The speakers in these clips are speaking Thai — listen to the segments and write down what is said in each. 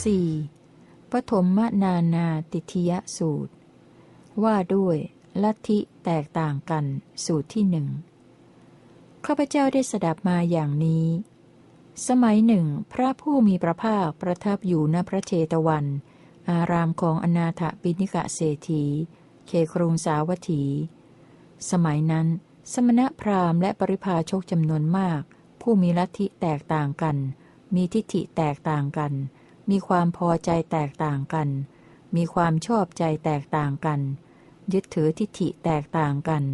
4. ปฐมนานาติทยสูตร ว่าด้วยลัทธิแตกต่างกันสูตรที่หนึ่งข้าพเจ้าได้สดับมาอย่างนี้ สมัยหนึ่ง พระผู้มีพระภาคประทับอยู่ณพระเชตวัน อารามของอนาถปิณิกะเศรษฐีเคครุงสาวัตถี สมัยนั้น สมณพราหมณ์และปริพาชกจำนวนมาก ผู้มีลัทธิแตกต่างกัน มีทิฏฐิแตกต่างกัน มีความพอใจแตกต่างกัน มีความชอบใจแตกต่างกัน ยึดถือทิฏฐิแตกต่างกัน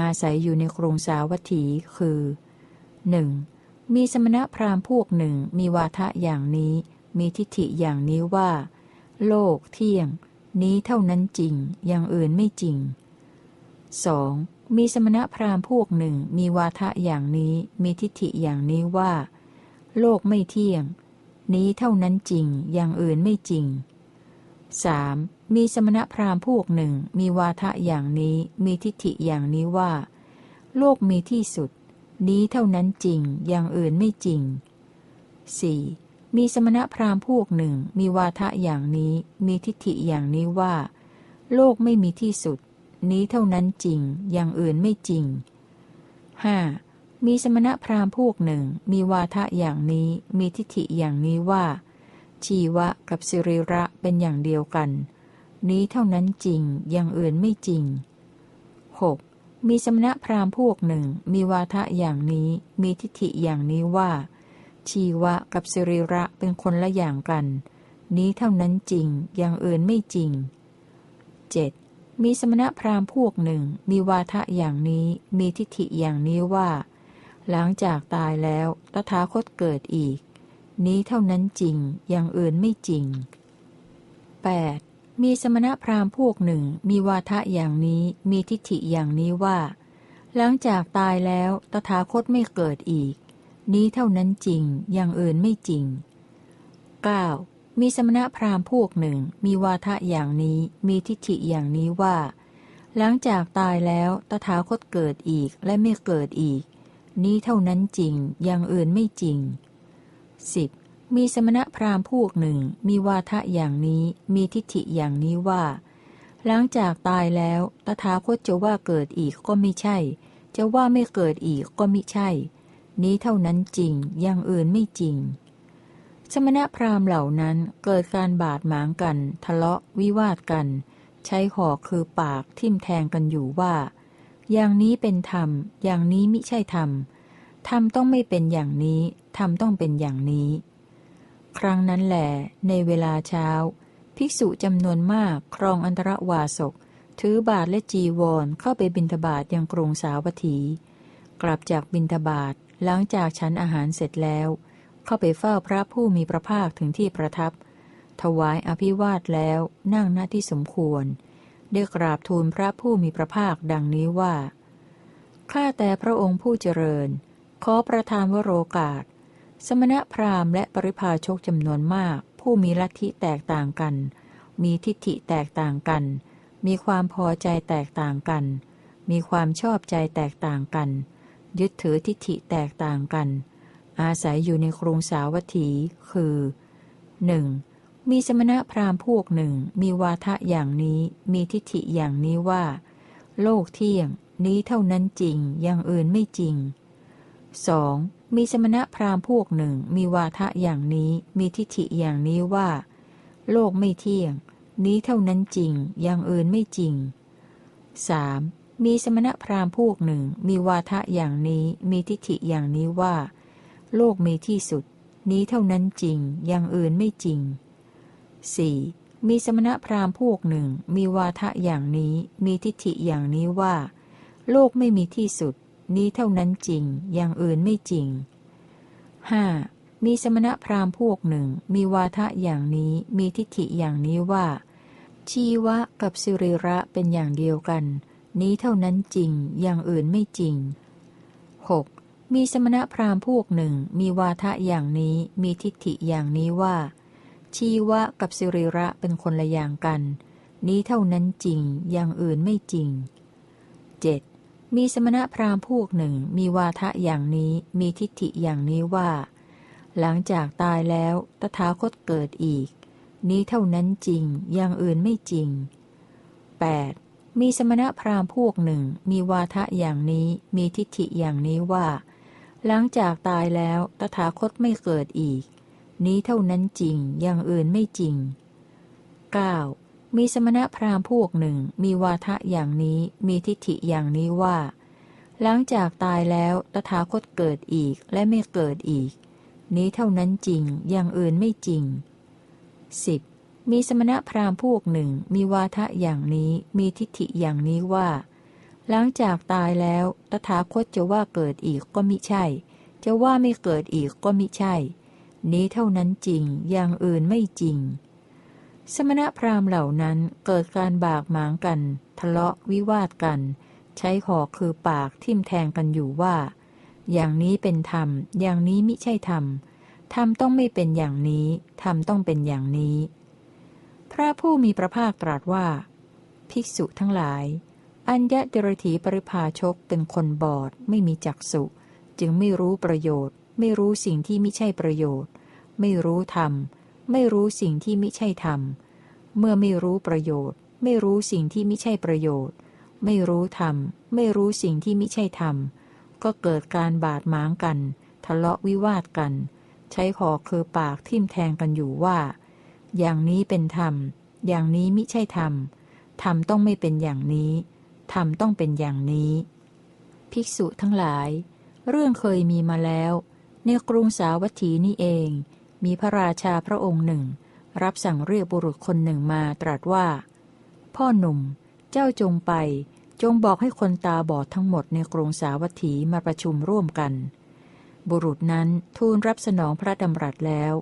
อาศัยอยู่ในกรุงสาวัตถีคือ 1. มีสมณพราหมณ์พวกหนึ่งมีวาทะอย่างนี้ มีทิฏฐิอย่างนี้ว่า โลกเที่ยง นี้เท่านั้นจริง อย่างอื่นไม่จริง 2. มีสมณพราหมณ์พวกหนึ่งมีวาทะอย่างนี้ มีทิฏฐิอย่างนี้ว่า โลกไม่เที่ยง นี้เท่านั้นจริง อย่างอื่นไม่จริง 3. มีสมณพราหมณ์พวกหนึ่ง มีวาทะอย่างนี้ มีทิฏฐิอย่างนี้ว่า โลกมีที่สุด นี้เท่านั้นจริง อย่างอื่นไม่จริง 4. มีสมณพราหมณ์พวกหนึ่ง มีวาทะอย่างนี้ มีทิฏฐิอย่างนี้ว่า โลกไม่มีที่สุด นี้เท่านั้นจริง อย่างอื่นไม่จริง 5. มีสมณพราหมณ์พวกหนึ่ง มีวาทะอย่างนี้ มีทิฏฐิอย่างนี้ว่า ชีวะกับสิริระเป็นอย่างเดียวกัน นี้เท่านั้นจริง อย่างอื่นไม่จริง 6. มีสมณพราหมณ์พวกหนึ่ง มีวาทะอย่างนี้ มีทิฏฐิอย่างนี้ว่า ชีวะกับสิริระเป็นคนละอย่างกัน นี้เท่านั้นจริง อย่างอื่นไม่จริง 7. มีสมณพราหมณ์พวกหนึ่ง มีวาทะอย่างนี้ มีทิฏฐิอย่างนี้ว่า หลังจากตายแล้วตถาคตเกิดอีก นี้เท่านั้นจริง อย่างอื่นไม่จริง 8. มีสมณพราหมณ์พวกหนึ่ง มีวาทะอย่างนี้ มีทิฏฐิอย่างนี้ว่า หลังจากตายแล้วตถาคตไม่เกิดอีก นี้เท่านั้นจริง อย่างอื่นไม่จริง 9. มีสมณพราหมณ์พวกหนึ่ง มีวาทะอย่างนี้ มีทิฏฐิอย่างนี้ว่า หลังจากตายแล้วตถาคตเกิดอีกและไม่เกิดอีก นี้เท่านั้นจริง อย่างอื่นไม่จริง 10. มีสมณพราหมณ์พวกหนึ่ง มีวาทะอย่างนี้ มีทิฏฐิอย่างนี้ว่า หลังจากตายแล้ว ตถาคตจะว่าเกิดอีกก็ไม่ใช่ จะว่าไม่เกิดอีกก็ไม่ใช่ นี้เท่านั้นจริง อย่างอื่นไม่จริง สมณพราหมณ์เหล่านั้นเกิดการบาดหมางกัน ทะเลาะวิวาทกัน ใช้หอกคือปากทิ่มแทงกันอยู่ว่า อย่างนี้เป็นธรรม อย่างนี้มิใช่ธรรม ธรรมต้องไม่เป็นอย่างนี้ ธรรมต้องเป็นอย่างนี้ ครั้งนั้นแหลในเวลาเช้า ภิกษุจำนวนมากครองอันตรวาสก ถือบาทและจีวรเข้าไปบินทบาทยังกรุงสาวัตถี กลับจากบินทบาทหลังจากฉันอาหารเสร็จแล้ว เข้าไปเฝ้าพระผู้มีพระภาคถึงที่ประทับ ถวายอภิวาทแล้วนั่งหน้าที่สมควร ได้กราบทูลพระผู้มีพระภาคดังนี้ว่า ข้าแต่พระองค์ผู้เจริญ ขอประทานวโรกาส สมณพราหมณ์และปริพาชกจำนวนมาก ผู้มีลัทธิแตกต่างกัน มีทิฏฐิแตกต่างกัน มีความพอใจแตกต่างกัน มีความชอบใจแตกต่างกัน ยึดถือทิฏฐิแตกต่างกัน อาศัยอยู่ในกรุงสาวัตถี คือ 1. มีสมณพราหมณ์พวกหนึ่ง มีวาทะอย่างนี้ มีทิฏฐิอย่างนี้ว่า โลกเที่ยง นี้เท่านั้นจริง อย่างอื่นไม่จริง 2. มีสมณพราหมณ์พวกหนึ่ง มีวาทะอย่างนี้ มีทิฏฐิอย่างนี้ว่า โลกไม่เที่ยง นี้เท่านั้นจริง อย่างอื่นไม่จริง 3. มีสมณพราหมณ์พวกหนึ่ง มีวาทะอย่างนี้ มีทิฏฐิอย่างนี้ว่า โลกมีที่สุด นี้เท่านั้นจริง อย่างอื่นไม่จริง 4. มีสมณพราหมณ์พวกหนึ่ง มีวาทะอย่างนี้ มีทิฏฐิอย่างนี้ว่า โลกไม่มีที่สุด นี้เท่านั้นจริง อย่างอื่นไม่จริง 5. มีสมณพราหมณ์พวกหนึ่ง มีวาทะอย่างนี้ มีทิฏฐิอย่างนี้ว่า ชีวะกับสิริระเป็นอย่างเดียวกัน นี้เท่านั้นจริง อย่างอื่นไม่จริง 6. มีสมณพราหมณ์พวกหนึ่ง มีวาทะอย่างนี้ มีทิฏฐิอย่างนี้ว่า ชีวะกับสิริระเป็นคนละอย่างกัน นี้เท่านั้นจริง อย่างอื่นไม่จริง 7. มีสมณพราหมณ์พวกหนึ่งมีวาทะอย่างนี้มีทิฏฐิอย่างนี้ว่า หลังจากตายแล้วตถาคตเกิดอีก นี้เท่านั้นจริง อย่างอื่นไม่จริง 8. มีสมณพราหมณ์พวกหนึ่งมีวาทะอย่างนี้มีทิฏฐิอย่างนี้ว่า หลังจากตายแล้วตถาคตไม่เกิดอีก นี้เท่านั้นจริงอย่างอื่นไม่จริง 9. มีสมณพราหมณ์พวกหนึ่งมีวาทะอย่างนี้มีทิฏฐิอย่างนี้ว่า หลังจากตายแล้วตถาคตเกิดอีกและไม่เกิดอีก นี้เท่านั้นจริงอย่างอื่นไม่จริง 10. มีสมณพราหมณ์พวกหนึ่งมีวาทะอย่างนี้มีทิฏฐิอย่างนี้ว่า หลังจากตายแล้วตถาคตจะว่าเกิดอีกก็มิใช่ จะว่าไม่เกิดอีกก็มิใช่ นี้เท่านั้นจริง อย่างอื่นไม่จริง สมณพราหมณ์เหล่านั้นเกิดการบากหมางกัน ทะเลาะวิวาทกัน ใช้หอกคือปากทิ่มแทงกันอยู่ว่า อย่างนี้เป็นธรรม อย่างนี้มิใช่ธรรม ธรรมต้องไม่เป็นอย่างนี้ ธรรมต้องเป็นอย่างนี้ พระผู้มีพระภาคตรัสว่า ภิกษุทั้งหลาย อัญญะเดรถีปริภาชกเป็นคนบอดไม่มีจักษุ จึงไม่รู้ประโยชน์ ไม่รู้สิ่งที่ไม่ใช่ประโยชน์ ไม่รู้ธรรม ไม่รู้สิ่งที่ไม่ใช่ธรรม เมื่อไม่รู้ประโยชน์ ไม่รู้สิ่งที่ไม่ใช่ประโยชน์ ไม่รู้ธรรม ไม่รู้สิ่งที่ไม่ใช่ธรรม ก็เกิดการบาดหมางกัน ทะเลาะวิวาทกัน ใช้หอกคือปากทิ่มแทงกันอยู่ว่า อย่างนี้เป็นธรรม อย่างนี้ไมิใช่ธรรม ธรรมต้องไม่เป็นอย่างนี้ ธรรมต้องเป็นอย่างนี้ ภิกษุทั้งหลาย เรื่องเคยมีมาแล้ว ในกรุงสาวัตถีนี่เอง มีพระราชาพระองค์หนึ่ง รับสั่งเรียกบุรุษคนหนึ่งมาตรัสว่า พ่อหนุ่ม เจ้าจงไป จงบอกให้คนตาบอดทั้งหมดในกรุงสาวัตถีมาประชุมร่วมกัน บุรุษนั้นทูลรับสนองพระดำรัสแล้ว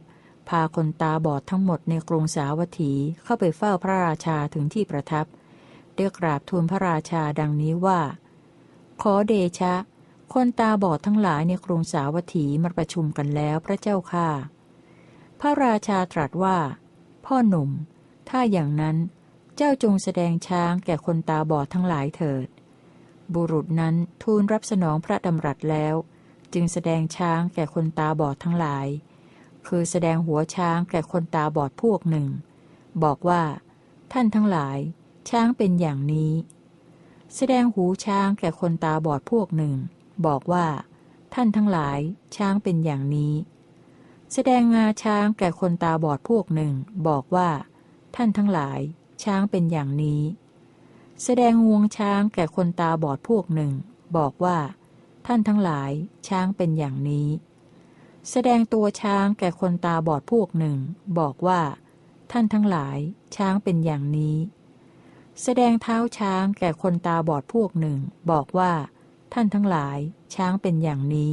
พาคนตาบอดทั้งหมดในกรุงสาวัตถีเข้าไปเฝ้าพระราชาถึงที่ประทับเรียกราบทูลพระราชาดังนี้ว่า ขอเดชะ คนตาบอดทั้งหลายในกรุงสาวัตถีมาประชุมกันแล้วพระเจ้าค่ะ พระราชาตรัสว่า พ่อหนุ่ม ถ้าอย่างนั้น เจ้าจงแสดงช้างแก่คนตาบอดทั้งหลายเถิด บุรุษนั้นทูลรับสนองพระดำรัสแล้ว จึงแสดงช้างแก่คนตาบอดทั้งหลาย คือแสดงหัวช้างแก่คนตาบอดพวกหนึ่ง บอกว่า ท่านทั้งหลาย ช้างเป็นอย่างนี้ แสดงหูช้างแก่คนตาบอดพวกหนึ่ง บอกว่า ท่านทั้งหลาย ช้างเป็นอย่างนี้ แสดงงาช้างแก่คนตาบอดพวกหนึ่ง บอกว่า ท่านทั้งหลาย ช้างเป็นอย่างนี้ แสดงงวงช้างแก่คนตาบอดพวกหนึ่ง บอกว่า ท่านทั้งหลาย ช้างเป็นอย่างนี้ แสดงตัวช้างแก่คนตาบอดพวกหนึ่ง บอกว่า ท่านทั้งหลาย ช้างเป็นอย่างนี้ แสดงเท้าช้างแก่คนตาบอดพวกหนึ่ง บอกว่า ท่านทั้งหลาย ช้างเป็นอย่างนี้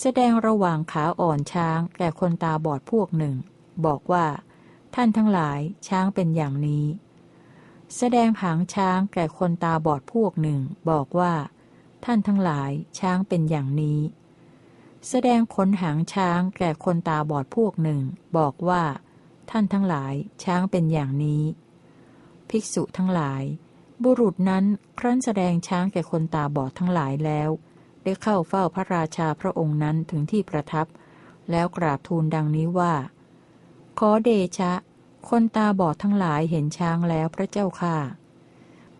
แสดงระหว่างขาอ่อนช้างแก่คนตาบอดพวกหนึ่ง บอกว่า ท่านทั้งหลาย ช้างเป็นอย่างนี้ แสดงหางช้างแก่คนตาบอดพวกหนึ่ง บอกว่า ท่านทั้งหลาย ช้างเป็นอย่างนี้ แสดงขนหางช้างแก่คนตาบอดพวกหนึ่ง บอกว่า ท่านทั้งหลาย ช้างเป็นอย่างนี้ ภิกษุทั้งหลาย บุรุษนั้นครั้นแสดงช้างแก่คนตาบอดทั้งหลายแล้ว ได้เข้าเฝ้าพระราชาพระองค์นั้นถึงที่ประทับ แล้วกราบทูลดังนี้ว่า ขอเดชะ คนตาบอดทั้งหลายเห็นช้างแล้วพระเจ้าค่ะ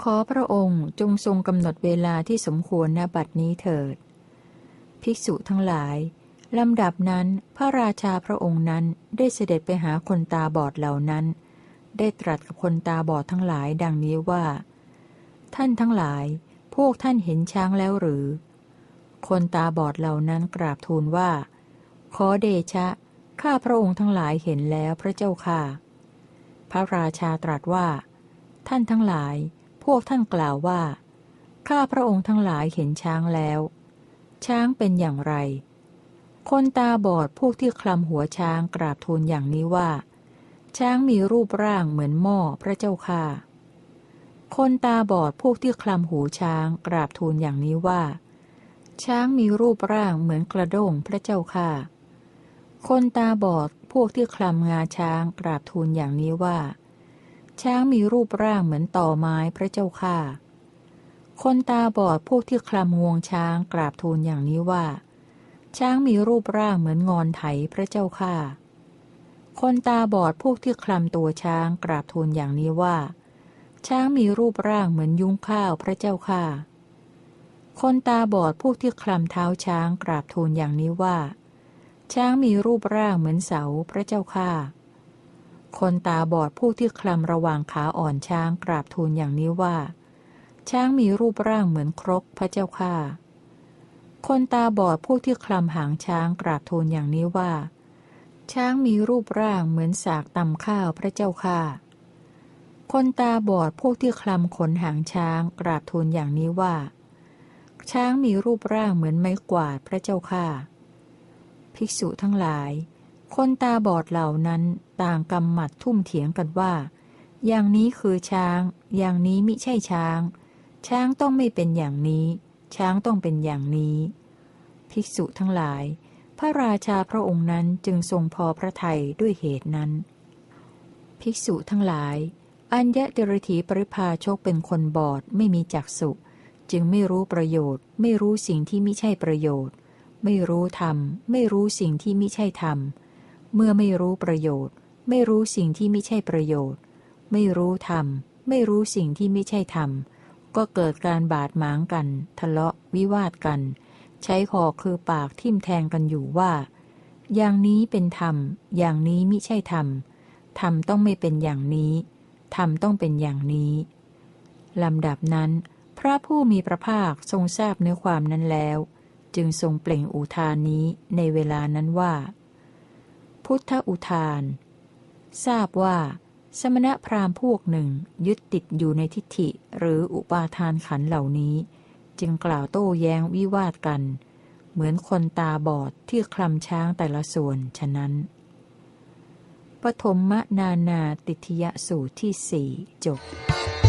ขอพระองค์จงทรงกำหนดเวลาที่สมควรณบัดนี้เถิด ภิกษุทั้งหลายลำดับนั้นพระราชาพระองค์นั้นได้เสด็จไปหาคนตาบอดเหล่านั้น ได้ตรัสกับคนตาบอดทั้งหลายดังนี้ว่า ท่านทั้งหลาย พวกท่านเห็นช้างแล้วหรือ คนตาบอดเหล่านั้นกราบทูลว่า ขอเดชะ ข้าพระองค์ทั้งหลายเห็นแล้วพระเจ้าค่ะ พระราชาตรัสว่า ท่านทั้งหลาย พวกท่านกล่าวว่า ข้าพระองค์ทั้งหลายเห็นช้างแล้ว ช้างเป็นอย่างไร คนตาบอดพวกที่คลำหัวช้างกราบทูลอย่างนี้ว่า ช้างมีรูปร่างเหมือนหม้อพระเจ้าค่ะ คนตาบอดพวกที่คลำหูช้างกราบทูลอย่างนี้ว่า ช้างมีรูปร่างเหมือนกระด้งพระเจ้าค่ะ คนตาบอดพวกที่คลำงาช้างกราบทูลอย่างนี้ว่า ช้างมีรูปร่างเหมือนต่อไม้พระเจ้าค่ะ คนตาบอดพวกที่คลำงวงช้างกราบทูลอย่างนี้ว่า ช้างมีรูปร่างเหมือนงอนไถพระเจ้าค่าคนตาบอดพวกที่คลำตัวช้างกราบทูลอย่างนี้ว่า ช้างมีรูปร่างเหมือนยุ้งข้าวพระเจ้าค่าคนตาบอดพวกที่คลำเท้าช้างกราบทูลอย่างนี้ว่า ช้างมีรูปร่างเหมือนเสาพระเจ้าค่าคนตาบอดผู้ที่คลำระหว่างขาอ่อนช้างกราบทูลอย่างนี้ว่า ช้างมีรูปร่างเหมือนครกพระเจ้าค่าคนตาบอดผู้ที่คลำหางช้างกราบทูลอย่างนี้ว่า ช้างมีรูปร่างเหมือนสากตำข้าวพระเจ้าค่า คนตาบอดพวกที่คลำขนหางช้างกราบทูลอย่างนี้ว่า ช้างมีรูปร่างเหมือนไม้กวาดพระเจ้าค่าภิกษุทั้งหลาย คนตาบอดเหล่านั้นต่างกำหมัดทุ่มเถียงกันว่า อย่างนี้คือช้าง อย่างนี้มิใช่ช้าง ช้างต้องไม่เป็นอย่างนี้ ช้างต้องเป็นอย่างนี้ ภิกษุทั้งหลาย พระราชาพระองค์นั้นจึงทรงพอพระทัยด้วยเหตุนั้น ภิกษุทั้งหลาย อัญญะเดรถีปริพาชกเป็นคนบอดไม่มีจักษุจึงไม่รู้ประโยชน์ ไม่รู้สิ่งที่ไม่ใช่ประโยชน์ ไม่รู้ธรรม ไม่รู้สิ่งที่ไม่ใช่ธรรม เมื่อไม่รู้ประโยชน์ ไม่รู้สิ่งที่ไม่ใช่ประโยชน์ ไม่รู้ธรรม ไม่รู้สิ่งที่ไม่ใช่ธรรม ก็เกิดการบาดหมางกัน ทะเลาะวิวาทกัน ใช้คอคือปากทิ่มแทงกันอยู่ว่า อย่างนี้เป็นธรรม อย่างนี้มิใช่ธรรม ธรรมต้องไม่เป็นอย่างนี้ ธรรมต้องเป็นอย่างนี้ ลำดับนั้น พระผู้มีพระภาคทรงทราบเนื้อความนั้นแล้ว จึงทรงเปล่งอุทานนี้ในเวลานั้นว่า พุทธอุทาน ทราบว่า สมณพราหมณ์พวกหนึ่งยึดติดอยู่ในทิฏฐิหรืออุปาทานขันเหล่านี้ จึงกล่าวโต้แย้งวิวาทกัน เหมือนคนตาบอดที่คลำช้างแต่ละส่วนฉะนั้น ปฐมมนานาติทยสูตรที่สี่จบ